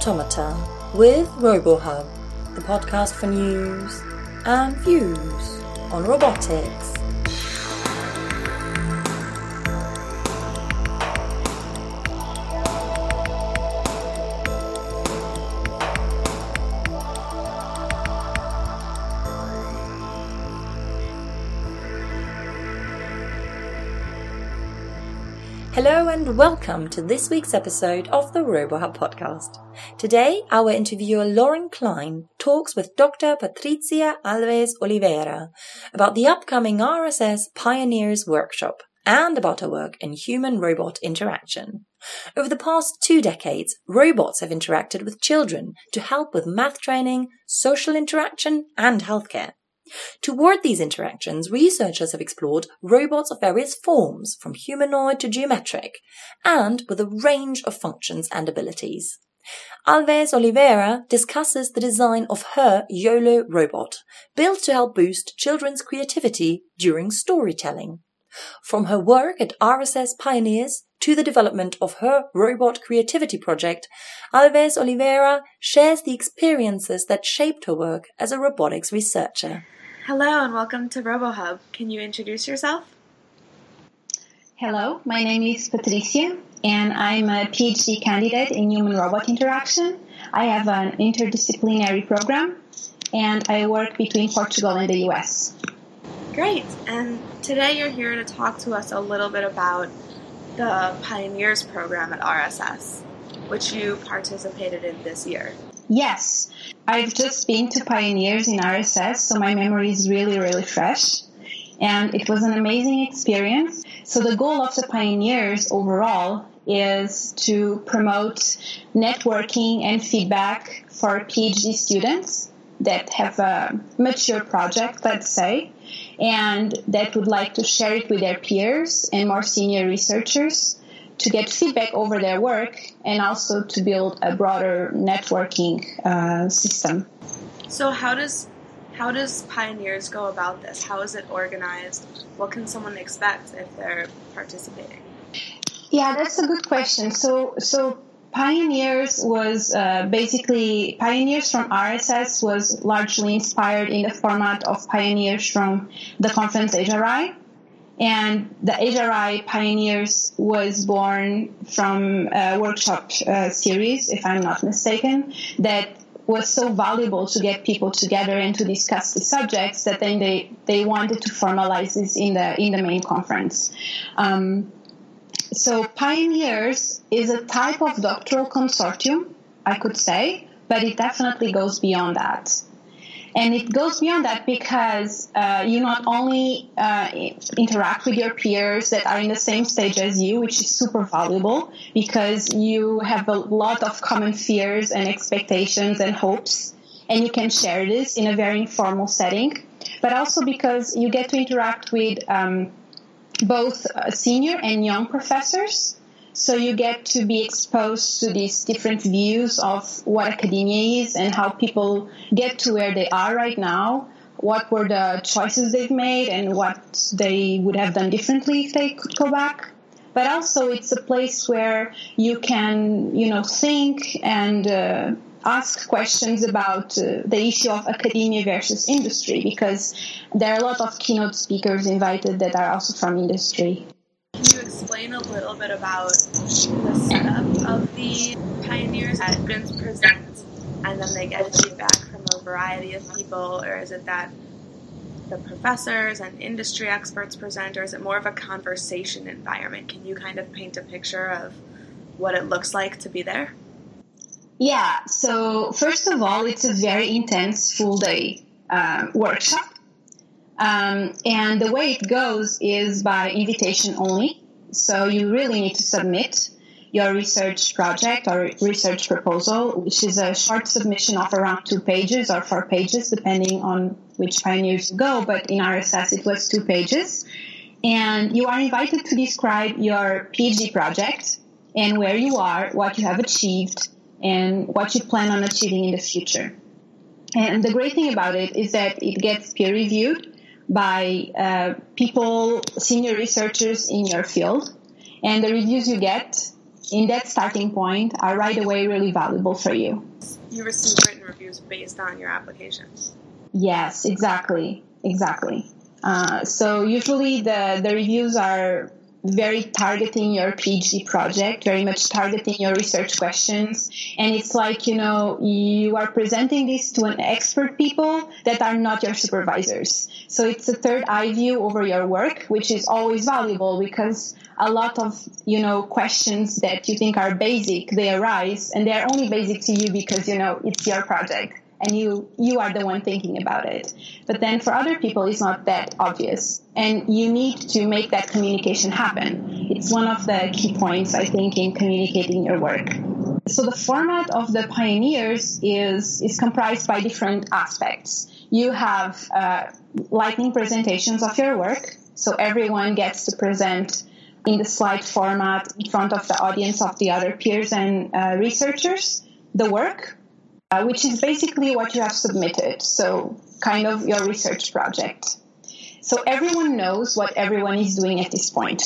Automata with RoboHub, the podcast for news and views on robotics. Hello and welcome to this week's episode of the RoboHub podcast. Today, our interviewer Lauren Klein talks with Dr. Patricia Alves Oliveira about the upcoming RSS Pioneers Workshop and about her work in human robot interaction. Over the past two decades, robots have interacted with children to help with math training, social interaction, and healthcare. Toward these interactions, researchers have explored robots of various forms, from humanoid to geometric, and with a range of functions and abilities. Alves Oliveira discusses the design of her YOLO robot, built to help boost children's creativity during storytelling. From her work at RSS Pioneers to the development of her robot creativity project, Alves Oliveira shares the experiences that shaped her work as a robotics researcher. Hello and welcome to RoboHub. Can you introduce yourself? Hello, my name is Patricia and I'm a PhD candidate in human robot interaction. I have an interdisciplinary program and I work between Portugal and the US. Great, and today you're here to talk to us a little bit about the Pioneers program at RSS, which you participated in this year. Yes, I've just been to Pioneers in RSS, so my memory is really, really fresh. And it was an amazing experience. So the goal of the Pioneers overall is to promote networking and feedback for PhD students that have a mature project, let's say, and that would like to share it with their peers and more senior researchers to get feedback over their work and also to build a broader networking uh, system. So how does how does Pioneers go about this? How is it organized? What can someone expect if they're participating? Yeah, that's a good question. So so Pioneers was uh, basically Pioneers from RSS was largely inspired in the format of Pioneers from the conference HRI. And the HRI Pioneers was born from a workshop uh, series, if I'm not mistaken, that was so valuable to get people together and to discuss the subjects that then they, they wanted to formalize this in the in the main conference. Um, so Pioneers is a type of doctoral consortium, I could say, but it definitely goes beyond that. And it goes beyond that because uh, you not only uh, interact with your peers that are in the same stage as you, which is super valuable because you have a lot of common fears and expectations and hopes, and you can share this in a very informal setting, but also because you get to interact with um, both uh, senior and young professors so you get to be exposed to these different views of what academia is and how people get to where they are right now. What were the choices they've made and what they would have done differently if they could go back. But also it's a place where you can, you know, think and uh, ask questions about uh, the issue of academia versus industry because there are a lot of keynote speakers invited that are also from industry. Can you explain a little bit about the setup of the pioneers that students present and then they get feedback from a variety of people, or is it that the professors and industry experts present, or is it more of a conversation environment? Can you kind of paint a picture of what it looks like to be there? Yeah, so first of all, it's a very intense full day uh, workshop. Um, and the way it goes is by invitation only. So you really need to submit your research project or research proposal, which is a short submission of around two pages or four pages, depending on which pioneers you go. But in RSS, it was two pages. And you are invited to describe your PhD project and where you are, what you have achieved, and what you plan on achieving in the future. And the great thing about it is that it gets peer reviewed by uh, people, senior researchers in your field. And the reviews you get in that starting point are right away really valuable for you. You receive written reviews based on your applications. Yes, exactly, exactly. Uh, so usually the the reviews are very targeting your PhD project, very much targeting your research questions. And it's like, you know, you are presenting this to an expert people that are not your supervisors. So it's a third eye view over your work, which is always valuable because a lot of, you know, questions that you think are basic, they arise and they're only basic to you because, you know, it's your project and you you are the one thinking about it. But then for other people it's not that obvious. And you need to make that communication happen. It's one of the key points i think in communicating your work. So the format of the pioneers is is comprised by different aspects. You have uh, lightning presentations of your work. So everyone gets to present in the slide format in front of the audience of the other peers and uh, researchers the work uh, which is basically what you have submitted. So, kind of your research project. So, everyone knows what everyone is doing at this point.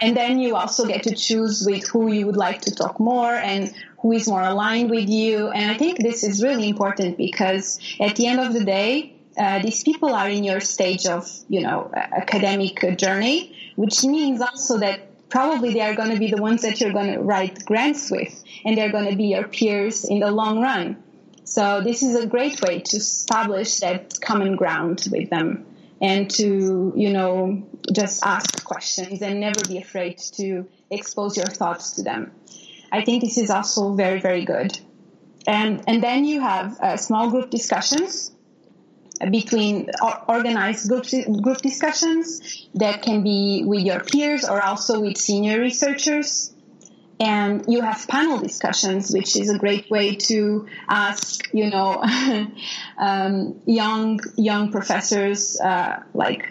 And then you also get to choose with who you would like to talk more and who is more aligned with you. And I think this is really important because at the end of the day, uh, these people are in your stage of, you know, academic journey, which means also that probably they are going to be the ones that you're going to write grants with and they're going to be your peers in the long run. So this is a great way to establish that common ground with them and to, you know, just ask questions and never be afraid to expose your thoughts to them. I think this is also very, very good. And, and then you have uh, small group discussions between organized group, group discussions that can be with your peers or also with senior researchers and you have panel discussions, which is a great way to ask, you know, um, young young professors uh, like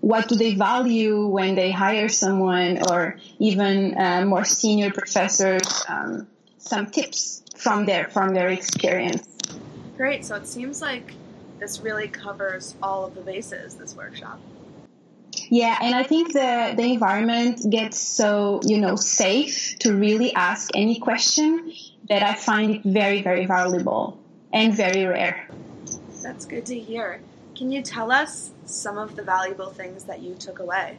what do they value when they hire someone, or even uh, more senior professors, um, some tips from their from their experience. Great. So it seems like this really covers all of the bases. This workshop. Yeah, and I think the the environment gets so you know safe to really ask any question that I find it very very valuable and very rare. That's good to hear. Can you tell us some of the valuable things that you took away?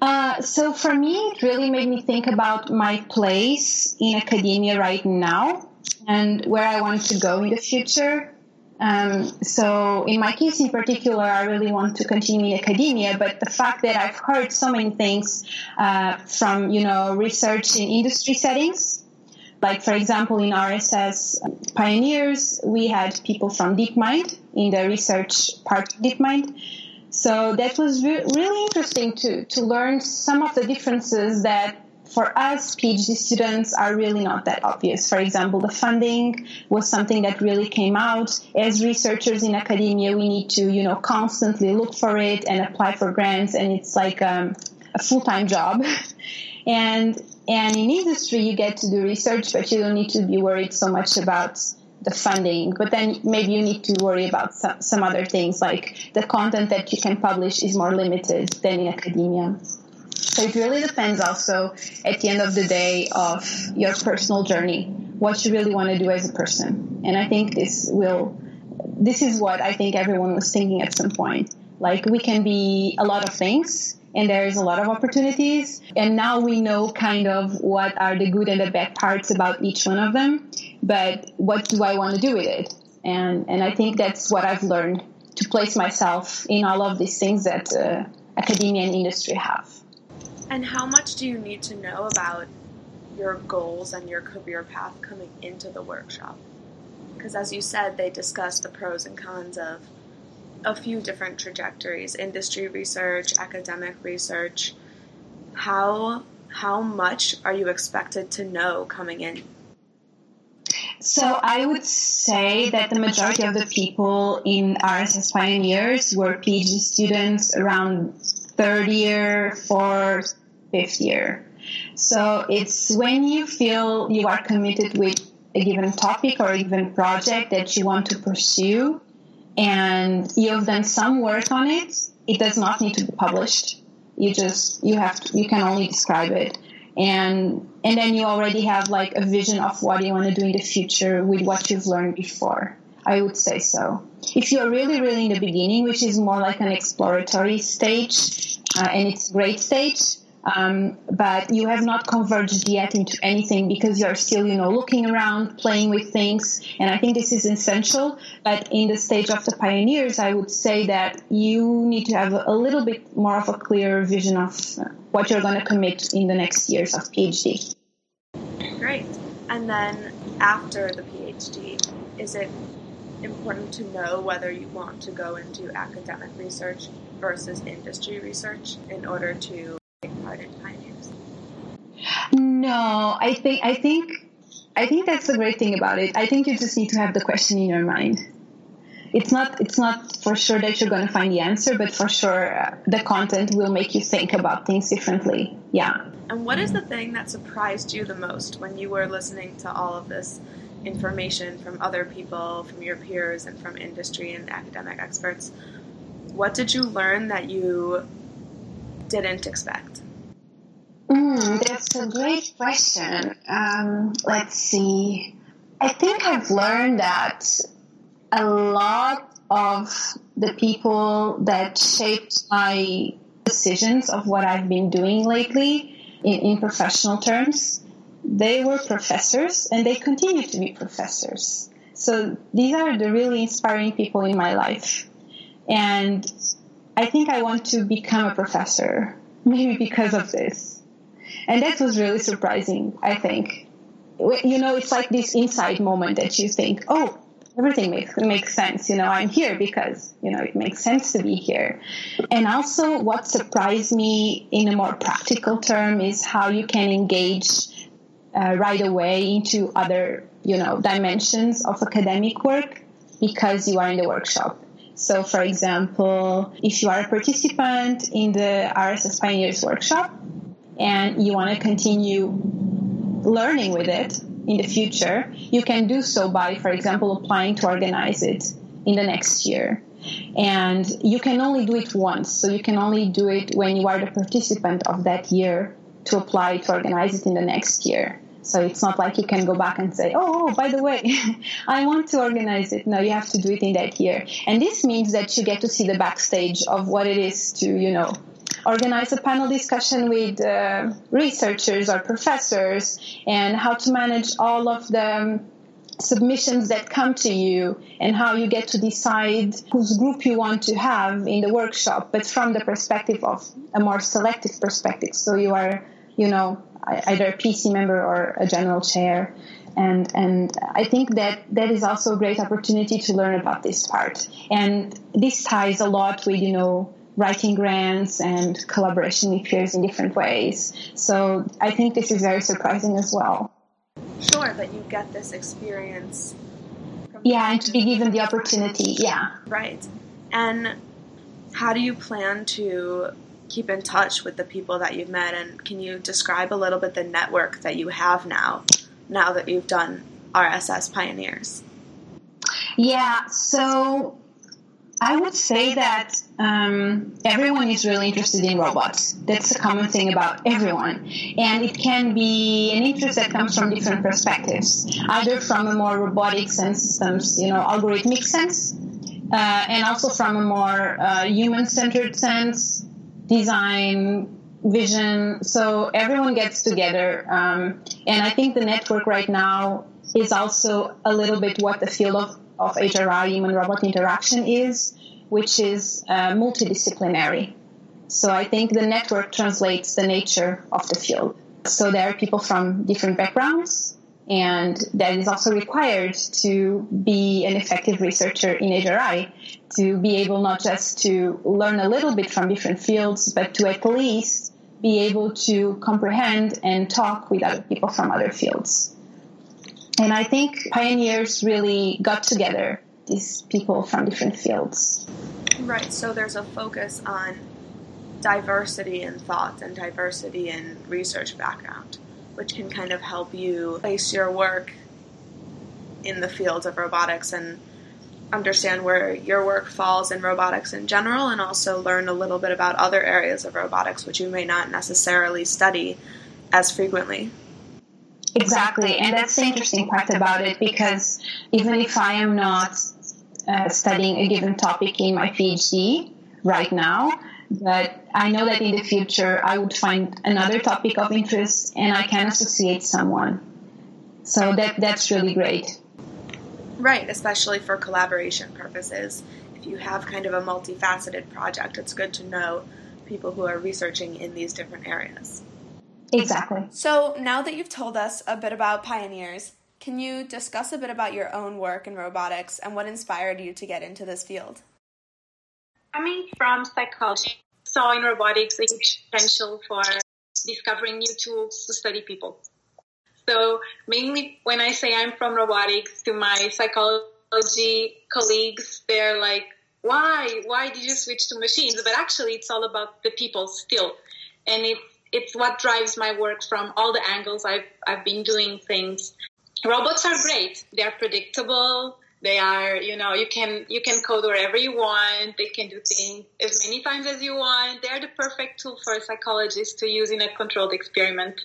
Uh, so for me, it really made me think about my place in academia right now and where I want to go in the future. Um, so in my case in particular, I really want to continue in academia, but the fact that I've heard so many things uh, from, you know, research in industry settings, like for example in RSS pioneers, we had people from DeepMind in the research part of DeepMind. So that was re- really interesting to, to learn some of the differences that for us, PhD students are really not that obvious. For example, the funding was something that really came out. As researchers in academia, we need to, you know, constantly look for it and apply for grants, and it's like um, a full-time job. and and in industry, you get to do research, but you don't need to be worried so much about the funding. But then maybe you need to worry about some, some other things, like the content that you can publish is more limited than in academia. So it really depends also at the end of the day of your personal journey, what you really want to do as a person. And I think this will, this is what I think everyone was thinking at some point. Like we can be a lot of things and there's a lot of opportunities. And now we know kind of what are the good and the bad parts about each one of them. But what do I want to do with it? And, and I think that's what I've learned to place myself in all of these things that uh, academia and industry have. And how much do you need to know about your goals and your career path coming into the workshop? Because as you said, they discuss the pros and cons of a few different trajectories industry research, academic research. How, how much are you expected to know coming in? So I would say that the majority of the people in RSS Pioneers were PhD students around third year, fourth, fifth year. So it's when you feel you are committed with a given topic or a given project that you want to pursue and you have done some work on it, it does not need to be published. You just, you have to, you can only describe it. and and then you already have like a vision of what you want to do in the future with what you've learned before i would say so if you're really really in the beginning which is more like an exploratory stage uh, and it's great stage um, but you have not converged yet into anything because you're still, you know, looking around, playing with things. And I think this is essential. But in the stage of the pioneers, I would say that you need to have a little bit more of a clear vision of what you're going to commit in the next years of PhD. Great. And then after the PhD, is it important to know whether you want to go into academic research versus industry research in order to No, I think I think I think that's the great thing about it. I think you just need to have the question in your mind. It's not it's not for sure that you're going to find the answer, but for sure uh, the content will make you think about things differently. Yeah. And what is the thing that surprised you the most when you were listening to all of this information from other people, from your peers, and from industry and academic experts? What did you learn that you didn't expect? Mm, that's a great question. Um, let's see. I think I've learned that a lot of the people that shaped my decisions of what I've been doing lately in, in professional terms, they were professors and they continue to be professors. So these are the really inspiring people in my life. And I think I want to become a professor, maybe because of this. And that was really surprising, I think. You know, it's like this inside moment that you think, oh, everything makes, makes sense. You know, I'm here because, you know, it makes sense to be here. And also, what surprised me in a more practical term is how you can engage uh, right away into other, you know, dimensions of academic work because you are in the workshop. So, for example, if you are a participant in the RSS Pioneers workshop and you want to continue learning with it in the future, you can do so by, for example, applying to organize it in the next year. And you can only do it once, so you can only do it when you are the participant of that year to apply to organize it in the next year. So it's not like you can go back and say, oh, oh, by the way, I want to organize it. No, you have to do it in that year. And this means that you get to see the backstage of what it is to, you know, organize a panel discussion with uh, researchers or professors and how to manage all of the submissions that come to you and how you get to decide whose group you want to have in the workshop, but from the perspective of a more selective perspective. So you are, you know, either a PC member or a general chair. And, and I think that that is also a great opportunity to learn about this part. And this ties a lot with, you know, writing grants and collaboration with peers in different ways. So I think this is very surprising as well. Sure, that you get this experience. yeah, and to be given the opportunity. Yeah. Right. And how do you plan to keep in touch with the people that you've met and can you describe a little bit the network that you have now now that you've done rss pioneers yeah so i would say that um, everyone is really interested in robots that's a common thing about everyone and it can be an interest that comes from different perspectives either from a more robotics and systems you know algorithmic sense uh, and also from a more uh, human-centered sense design, vision. So everyone gets together. Um, and I think the network right now is also a little bit what the field of, of HRI, human robot interaction, is, which is uh, multidisciplinary. So I think the network translates the nature of the field. So there are people from different backgrounds, and that is also required to be an effective researcher in HRI to be able not just to learn a little bit from different fields, but to at least be able to comprehend and talk with other people from other fields. And I think pioneers really got together, these people from different fields. Right, so there's a focus on diversity in thought and diversity in research background which can kind of help you place your work in the field of robotics and understand where your work falls in robotics in general and also learn a little bit about other areas of robotics which you may not necessarily study as frequently. Exactly, and that's the interesting part about it because even if I am not uh, studying a given topic in my PhD right now, but I know that in the future I would find another topic of interest and I can associate someone. So that that's really great. Right, especially for collaboration purposes. If you have kind of a multifaceted project, it's good to know people who are researching in these different areas. Exactly. So now that you've told us a bit about pioneers, can you discuss a bit about your own work in robotics and what inspired you to get into this field? Coming from psychology, saw in robotics a huge potential for discovering new tools to study people. So mainly when I say I'm from robotics to my psychology colleagues, they're like, why? Why did you switch to machines? But actually it's all about the people still. And it's it's what drives my work from all the angles I've I've been doing things. Robots are great. They're predictable. They are, you know, you can you can code wherever you want. They can do things as many times as you want. They're the perfect tool for a psychologist to use in a controlled experiment.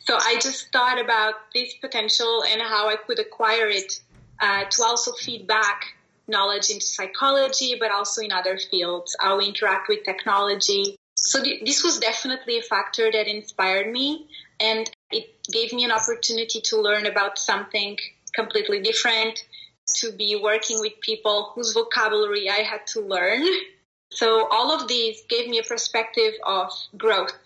So I just thought about this potential and how I could acquire it uh, to also feed back knowledge into psychology, but also in other fields, how we interact with technology, so th- this was definitely a factor that inspired me and it gave me an opportunity to learn about something completely different, to be working with people whose vocabulary I had to learn. So all of these gave me a perspective of growth,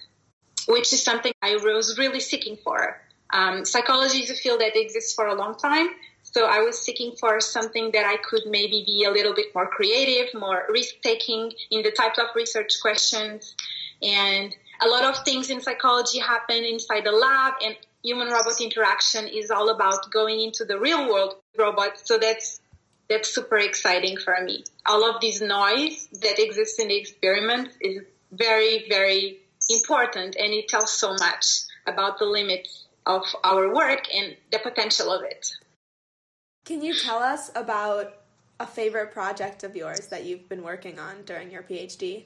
which is something I was really seeking for. Um, psychology is a field that exists for a long time, so I was seeking for something that I could maybe be a little bit more creative, more risk taking in the types of research questions. And a lot of things in psychology happen inside the lab and human robot interaction is all about going into the real world robots. So that's that's super exciting for me. All of this noise that exists in the experiment is very, very important and it tells so much about the limits of our work and the potential of it. Can you tell us about a favorite project of yours that you've been working on during your PhD?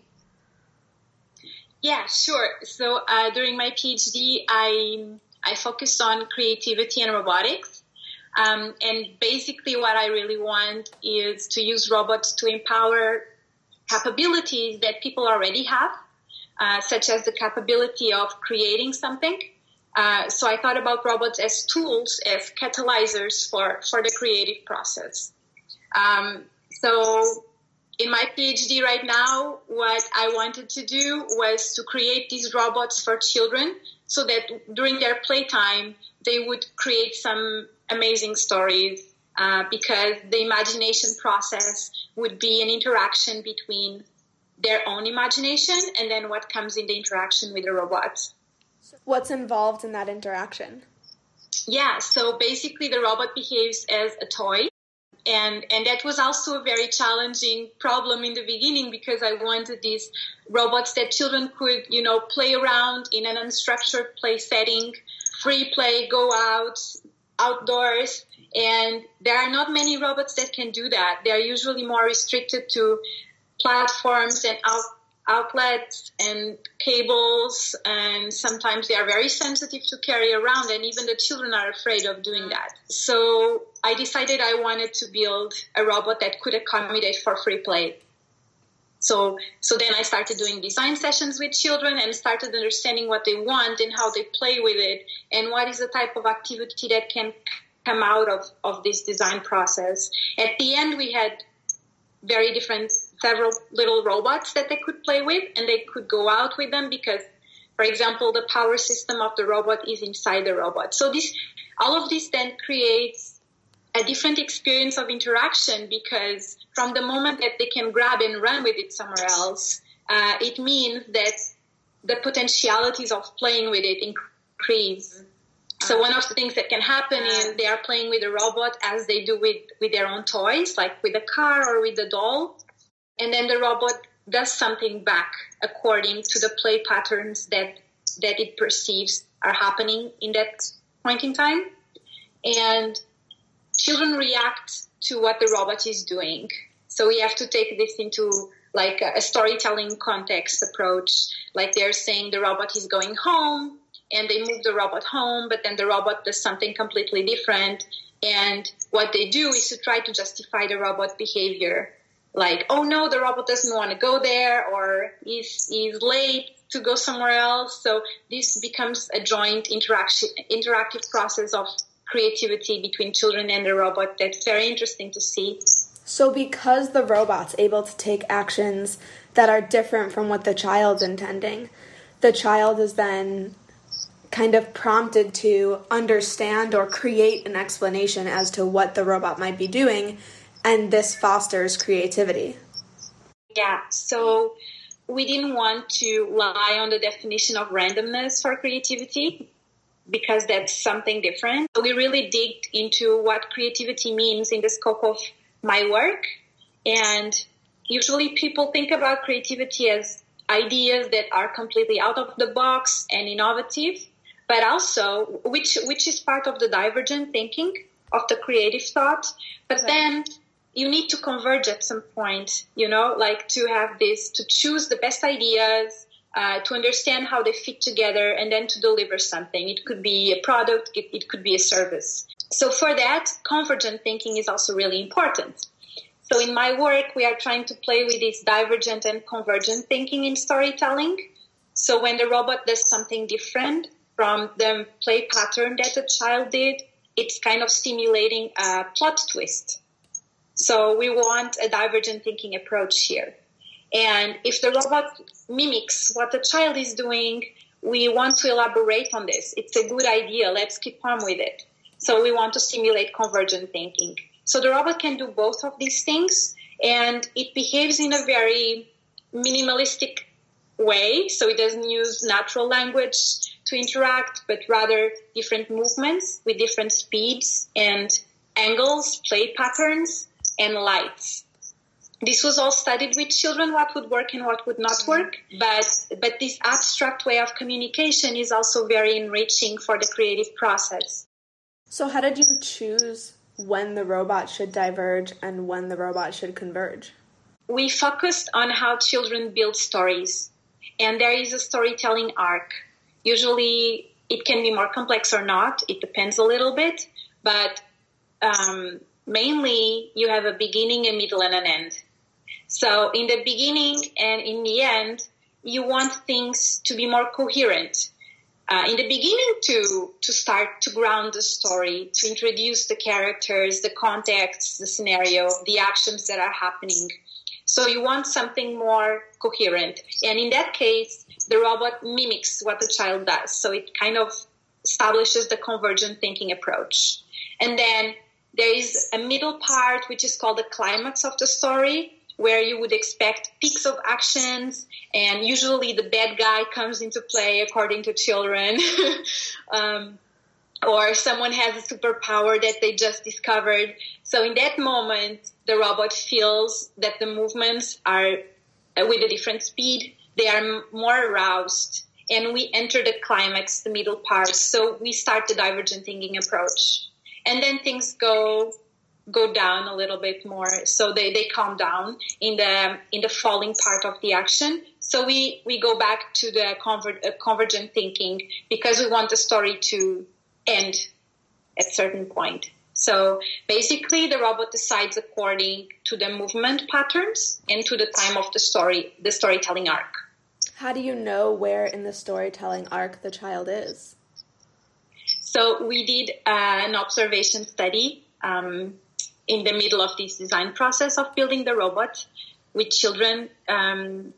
Yeah, sure. So uh, during my PhD, I I focused on creativity and robotics. Um, and basically, what I really want is to use robots to empower capabilities that people already have, uh, such as the capability of creating something uh, so I thought about robots as tools, as catalyzers for, for the creative process. Um, so in my PhD right now, what I wanted to do was to create these robots for children so that during their playtime, they would create some amazing stories uh, because the imagination process would be an interaction between their own imagination and then what comes in the interaction with the robots. What's involved in that interaction? Yeah, so basically the robot behaves as a toy. And, and that was also a very challenging problem in the beginning because I wanted these robots that children could, you know, play around in an unstructured play setting, free play, go out, outdoors. And there are not many robots that can do that. They are usually more restricted to platforms and out, outlets and cables and sometimes they are very sensitive to carry around and even the children are afraid of doing that. So i decided i wanted to build a robot that could accommodate for free play. So so then i started doing design sessions with children and started understanding what they want and how they play with it and what is the type of activity that can come out of, of this design process. At the end we had very different several little robots that they could play with and they could go out with them because for example the power system of the robot is inside the robot. So this all of this then creates a different experience of interaction because from the moment that they can grab and run with it somewhere else uh, it means that the potentialities of playing with it increase. So one of the things that can happen is they are playing with a robot as they do with, with their own toys, like with a car or with a doll and then the robot does something back according to the play patterns that that it perceives are happening in that point in time and children react to what the robot is doing so we have to take this into like a, storytelling context approach like they're saying the robot is going home and they move the robot home, but then the robot does something completely different. And what they do is to try to justify the robot behavior. Like, oh no, the robot doesn't want to go there, or he's, he's late to go somewhere else. So this becomes a joint interaction, interactive process of creativity between children and the robot that's very interesting to see. So, because the robot's able to take actions that are different from what the child's intending, the child is then kind of prompted to understand or create an explanation as to what the robot might be doing, and this fosters creativity. Yeah, so we didn't want to lie on the definition of randomness for creativity because that's something different. We really digged into what creativity means in the scope of my work. And usually people think about creativity as ideas that are completely out of the box and innovative, but also which which is part of the divergent thinking of the creative thought. But then you need to converge at some point, you know, like to have this to choose the best ideas, uh, to understand how they fit together, and then to deliver something. It could be a product, it, it could be a service. So for that, convergent thinking is also really important. So in my work, we are trying to play with this divergent and convergent thinking in storytelling. So when the robot does something different from the play pattern that the child did, it's kind of stimulating a plot twist. So we want a divergent thinking approach here. And if the robot mimics what the child is doing, we want to elaborate on this. It's a good idea. Let's keep on with it. So we want to stimulate convergent thinking. So the robot can do both of these things and it behaves in a very minimalistic way. So it doesn't use natural language to interact, but rather different movements with different speeds and angles, play patterns, and lights. This was all studied with children, what would work and what would not work. But, but this abstract way of communication is also very enriching for the creative process. So how did you choose when the robot should diverge and when the robot should converge? We focused on how children build stories, and there is a storytelling arc. Usually, it can be more complex or not, it depends a little bit, but um, mainly you have a beginning, a middle, and an end. So, in the beginning and in the end, you want things to be more coherent uh, in the beginning to to start to ground the story, to introduce the characters, the context, the scenario, the actions that are happening. So you want something more coherent, and in that case, the robot mimics what the child does. So it kind of establishes the convergent thinking approach, and then there is a middle part which is called the climax of the story where you would expect peaks of actions and usually the bad guy comes into play according to children. Um, or someone has a superpower that they just discovered. So in that moment the robot feels that the movements are uh, with a different speed they are more aroused and we enter the climax the middle part. So we start the divergent thinking approach and then things go go down a little bit more. So they, they calm down in the in the falling part of the action. So we we go back to the conver- uh, convergent thinking because we want the story to end at certain point. So basically the robot decides according to the movement patterns and to the time of the story the storytelling arc. How do you know where in the storytelling arc the child is so we did uh, an observation study um, in the middle of this design process of building the robot with children um,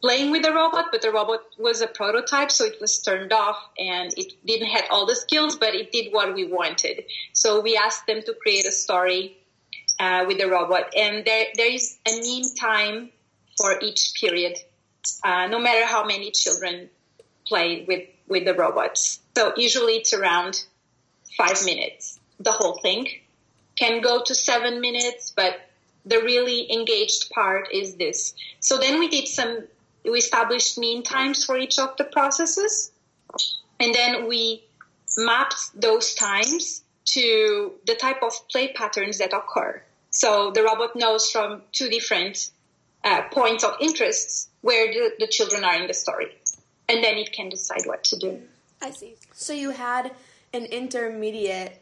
playing with the robot, but the robot was a prototype, so it was turned off and it didn't have all the skills, but it did what we wanted. So we asked them to create a story uh, with the robot, and there there is a mean time for each period, uh, no matter how many children play with with the robots. So usually it's around five minutes, the whole thing can go to seven minutes, but the really engaged part is this. So then we did some, we established mean times for each of the processes, and then we mapped those times to the type of play patterns that occur. So the robot knows from two different uh, points of interest where the, the children are in the story. and then it can decide what to do. I see. So you had an intermediate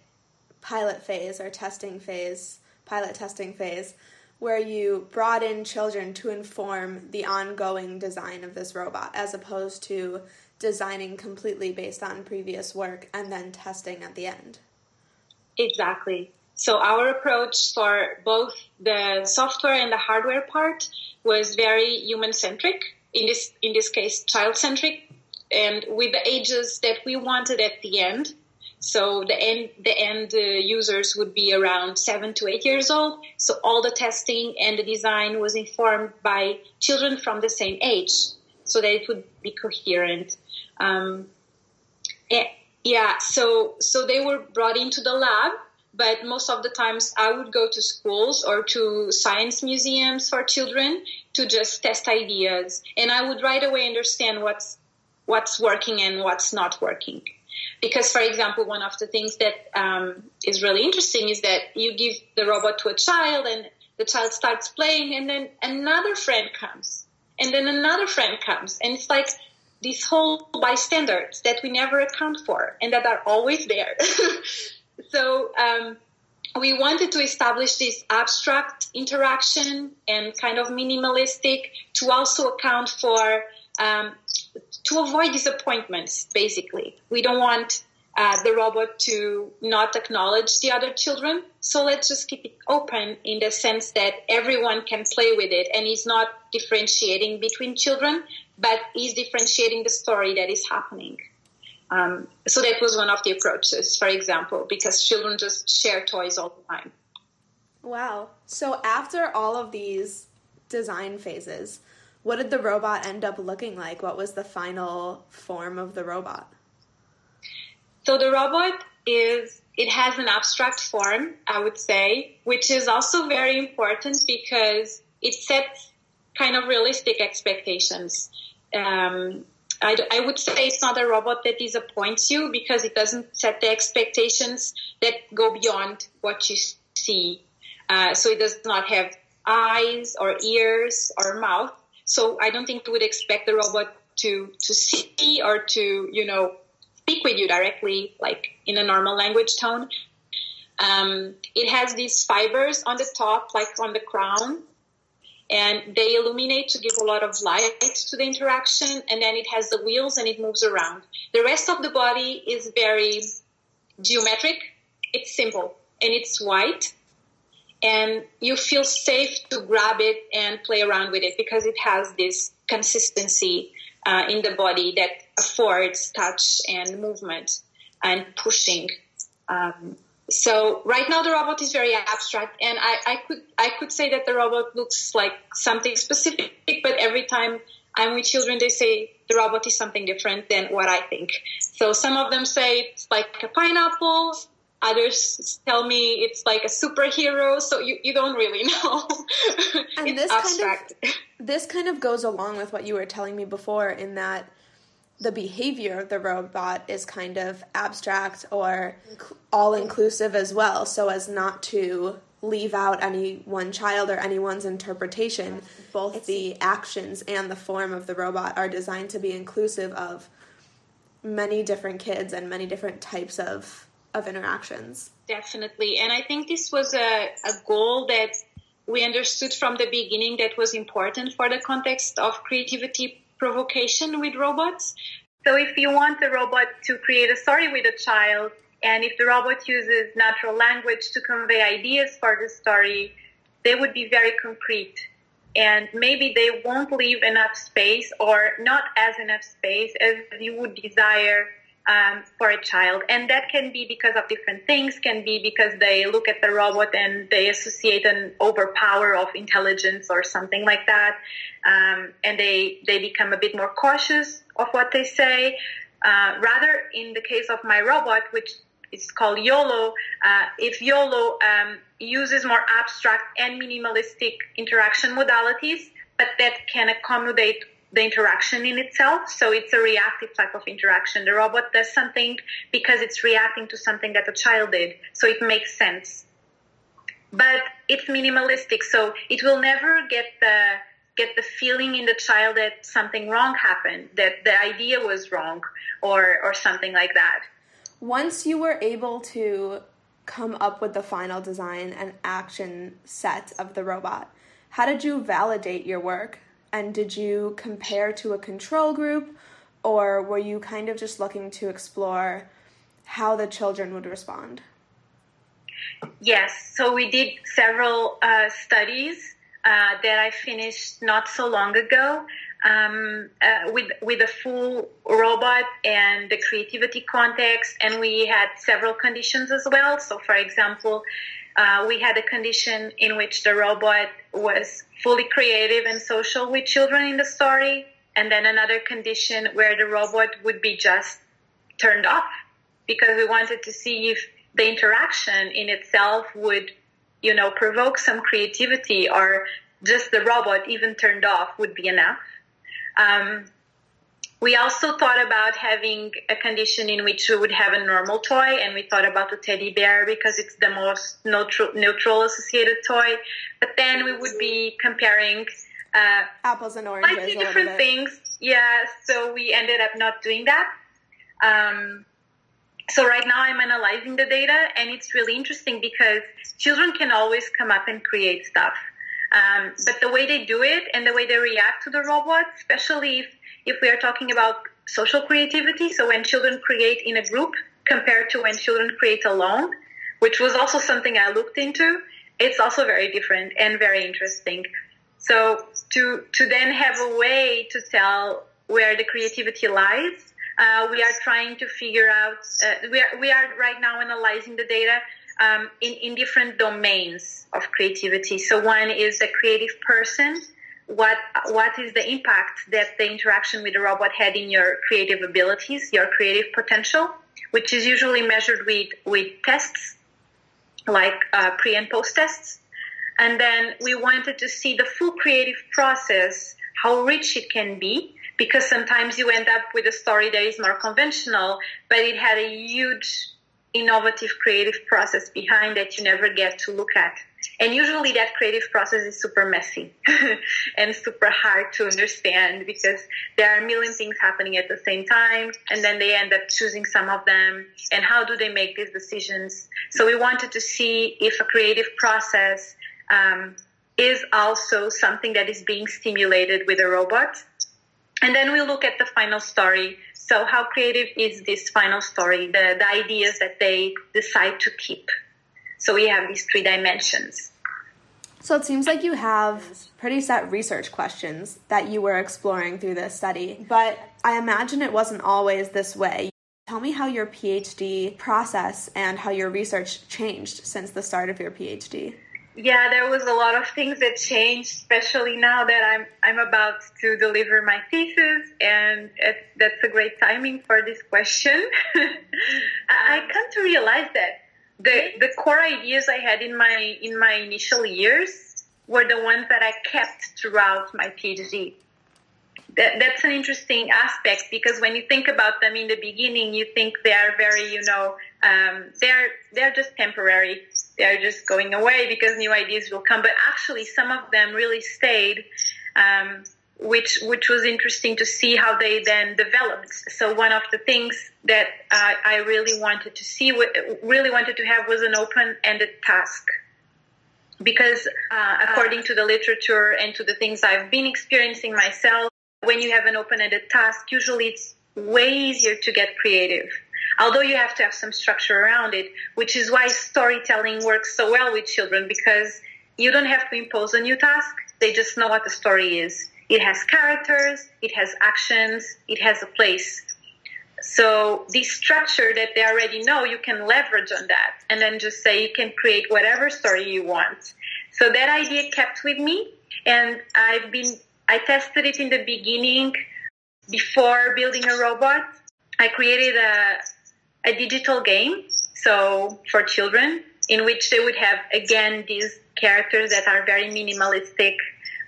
pilot phase or testing phase, pilot testing phase, where you brought in children to inform the ongoing design of this robot as opposed to designing completely based on previous work and then testing at the end. Exactly. So our approach for both the software and the hardware part was very human centric. In this in this case, child centric, and with the ages that we wanted at the end. So the end the end uh, users would be around seven to eight years old. So all the testing and the design was informed by children from the same age, so that it would be coherent. Um, yeah, so so they were brought into the lab but most of the times I would go to schools or to science museums for children to just test ideas, and I would right away understand what's what's working and what's not working. Because, for example, one of the things that um, is really interesting is that you give the robot to a child, and the child starts playing, and then another friend comes, and then another friend comes, and it's like these whole bystanders that we never account for and that are always there. so um, we wanted to establish this abstract interaction and kind of minimalistic to also account for um, to avoid disappointments basically we don't want uh, the robot to not acknowledge the other children so let's just keep it open in the sense that everyone can play with it and is not differentiating between children but is differentiating the story that is happening um, so that was one of the approaches, for example, because children just share toys all the time. Wow. So after all of these design phases, what did the robot end up looking like? What was the final form of the robot? So the robot is it has an abstract form, I would say, which is also very important because it sets kind of realistic expectations. Um, I, I would say it's not a robot that disappoints you because it doesn't set the expectations that go beyond what you see. Uh, so it does not have eyes or ears or mouth. So I don't think you would expect the robot to to see or to you know speak with you directly, like in a normal language tone. Um, it has these fibers on the top, like on the crown, and they illuminate to give a lot of light to the interaction and then it has the wheels and it moves around. The rest of the body is very geometric. It's simple and it's white and you feel safe to grab it and play around with it because it has this consistency uh, in the body that affords touch and movement and pushing um, so right now the robot is very abstract and I, I could I could say that the robot looks like something specific, but every time I'm with children they say the robot is something different than what I think. So some of them say it's like a pineapple, others tell me it's like a superhero, so you, you don't really know. and this abstract. Kind of, this kind of goes along with what you were telling me before in that the behavior of the robot is kind of abstract or all inclusive as well, so as not to leave out any one child or anyone's interpretation. Both it's, the actions and the form of the robot are designed to be inclusive of many different kids and many different types of of interactions. Definitely. And I think this was a, a goal that we understood from the beginning that was important for the context of creativity provocation with robots. So if you want the robot to create a story with a child, and if the robot uses natural language to convey ideas for the story, they would be very concrete. And maybe they won't leave enough space or not as enough space as you would desire um, for a child. And that can be because of different things, can be because they look at the robot and they associate an overpower of intelligence or something like that. Um, and they, they become a bit more cautious of what they say. Uh, rather, in the case of my robot, which is called YOLO, uh, if YOLO um, uses more abstract and minimalistic interaction modalities, but that can accommodate the interaction in itself. So it's a reactive type of interaction. The robot does something because it's reacting to something that a child did. So it makes sense. But it's minimalistic. So it will never get the get the feeling in the child that something wrong happened, that the idea was wrong, or or something like that. Once you were able to come up with the final design and action set of the robot, how did you validate your work? And did you compare to a control group, or were you kind of just looking to explore how the children would respond? Yes, so we did several uh, studies uh, that I finished not so long ago um, uh, with with a full robot and the creativity context, and we had several conditions as well. So, for example, uh, we had a condition in which the robot was fully creative and social with children in the story, and then another condition where the robot would be just turned off because we wanted to see if the interaction in itself would, you know, provoke some creativity or just the robot even turned off would be enough. Um, we also thought about having a condition in which we would have a normal toy, and we thought about the teddy bear because it's the most neutral, neutral associated toy. But then we would be comparing uh, apples and oranges, slightly different things. Yeah, so we ended up not doing that. Um, so right now I'm analyzing the data, and it's really interesting because children can always come up and create stuff. Um, but the way they do it and the way they react to the robot, especially if, if we are talking about social creativity, so when children create in a group compared to when children create alone, which was also something I looked into, it's also very different and very interesting. So to to then have a way to tell where the creativity lies, uh, we are trying to figure out. Uh, we are we are right now analyzing the data um, in, in different domains of creativity. So one is the creative person. What what is the impact that the interaction with the robot had in your creative abilities, your creative potential, which is usually measured with with tests like uh, pre and post tests. And then we wanted to see the full creative process, how rich it can be, because sometimes you end up with a story that is more conventional, but it had a huge innovative creative process behind that you never get to look at. And usually that creative process is super messy and super hard to understand because there are a million things happening at the same time and then they end up choosing some of them and how do they make these decisions. So we wanted to see if a creative process um, is also something that is being stimulated with a robot. And then we look at the final story so how creative is this final story, the, the ideas that they decide to keep? So we have these three dimensions. So it seems like you have pretty set research questions that you were exploring through this study, but I imagine it wasn't always this way. Tell me how your PhD process and how your research changed since the start of your PhD yeah, there was a lot of things that changed, especially now that I'm I'm about to deliver my thesis, and it, that's a great timing for this question. I come to realize that the the core ideas I had in my in my initial years were the ones that I kept throughout my PhD. That, that's an interesting aspect because when you think about them in the beginning, you think they are very, you know, um, they're they're just temporary they're just going away because new ideas will come. But actually, some of them really stayed, um, which which was interesting to see how they then developed. So one of the things that uh, I really wanted to see, really wanted to have, was an open-ended task. Because uh, according to the literature and to the things I've been experiencing myself, when you have an open-ended task, usually it's way easier to get creative although you have to have some structure around it, which is why storytelling works so well with children because you don't have to impose a new task. They just know what the story is. It has characters, it has actions, it has a place. So this structure that they already know, you can leverage on that and then just say you can create whatever story you want. So that idea kept with me and I've been, I tested it in the beginning before building a robot. I created a, a digital game, so for children, in which they would have again these characters that are very minimalistic,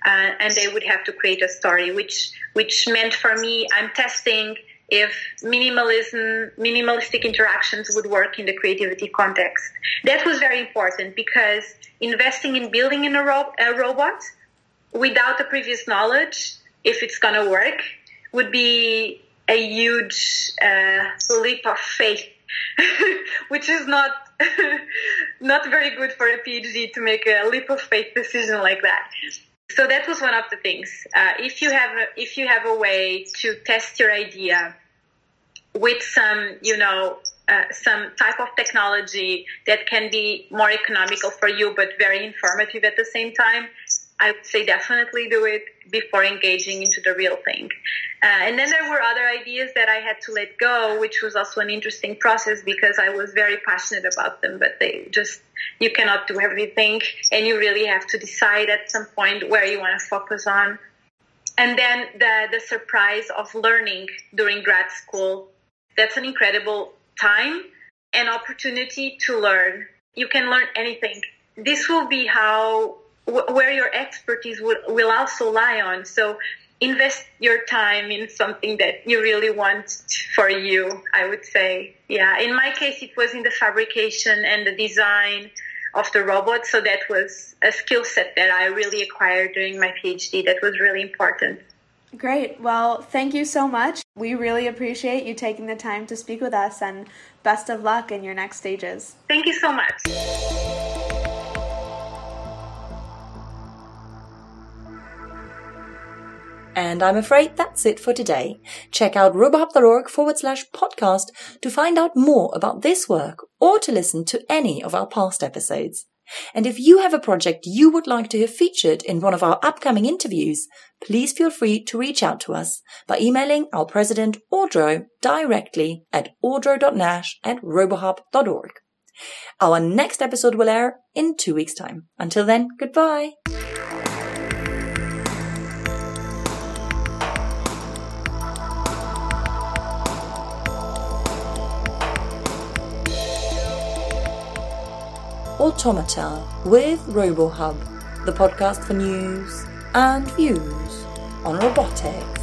uh, and they would have to create a story, which which meant for me, I'm testing if minimalism, minimalistic interactions would work in the creativity context. That was very important because investing in building in a, ro- a robot without the previous knowledge, if it's going to work, would be a huge uh, leap of faith, which is not not very good for a PhD to make a leap of faith decision like that. So that was one of the things. Uh, if you have a, if you have a way to test your idea with some, you know, uh, some type of technology that can be more economical for you, but very informative at the same time, I would say definitely do it before engaging into the real thing. Uh, and then there were other ideas that I had to let go, which was also an interesting process because I was very passionate about them, but they just, you cannot do everything and you really have to decide at some point where you want to focus on. And then the, the surprise of learning during grad school. That's an incredible time and opportunity to learn. You can learn anything. This will be how where your expertise will, will also lie on. So invest your time in something that you really want for you, I would say. Yeah. In my case, it was in the fabrication and the design of the robot. So that was a skill set that I really acquired during my PhD. That was really important. Great. Well, thank you so much. We really appreciate you taking the time to speak with us and best of luck in your next stages. Thank you so much. And I'm afraid that's it for today. Check out robohub.org forward slash podcast to find out more about this work or to listen to any of our past episodes. And if you have a project you would like to hear featured in one of our upcoming interviews, please feel free to reach out to us by emailing our president Audrow directly at audrow.nash at robohub.org. Our next episode will air in two weeks' time. Until then, goodbye. Automata with RoboHub, the podcast for news and views on robotics.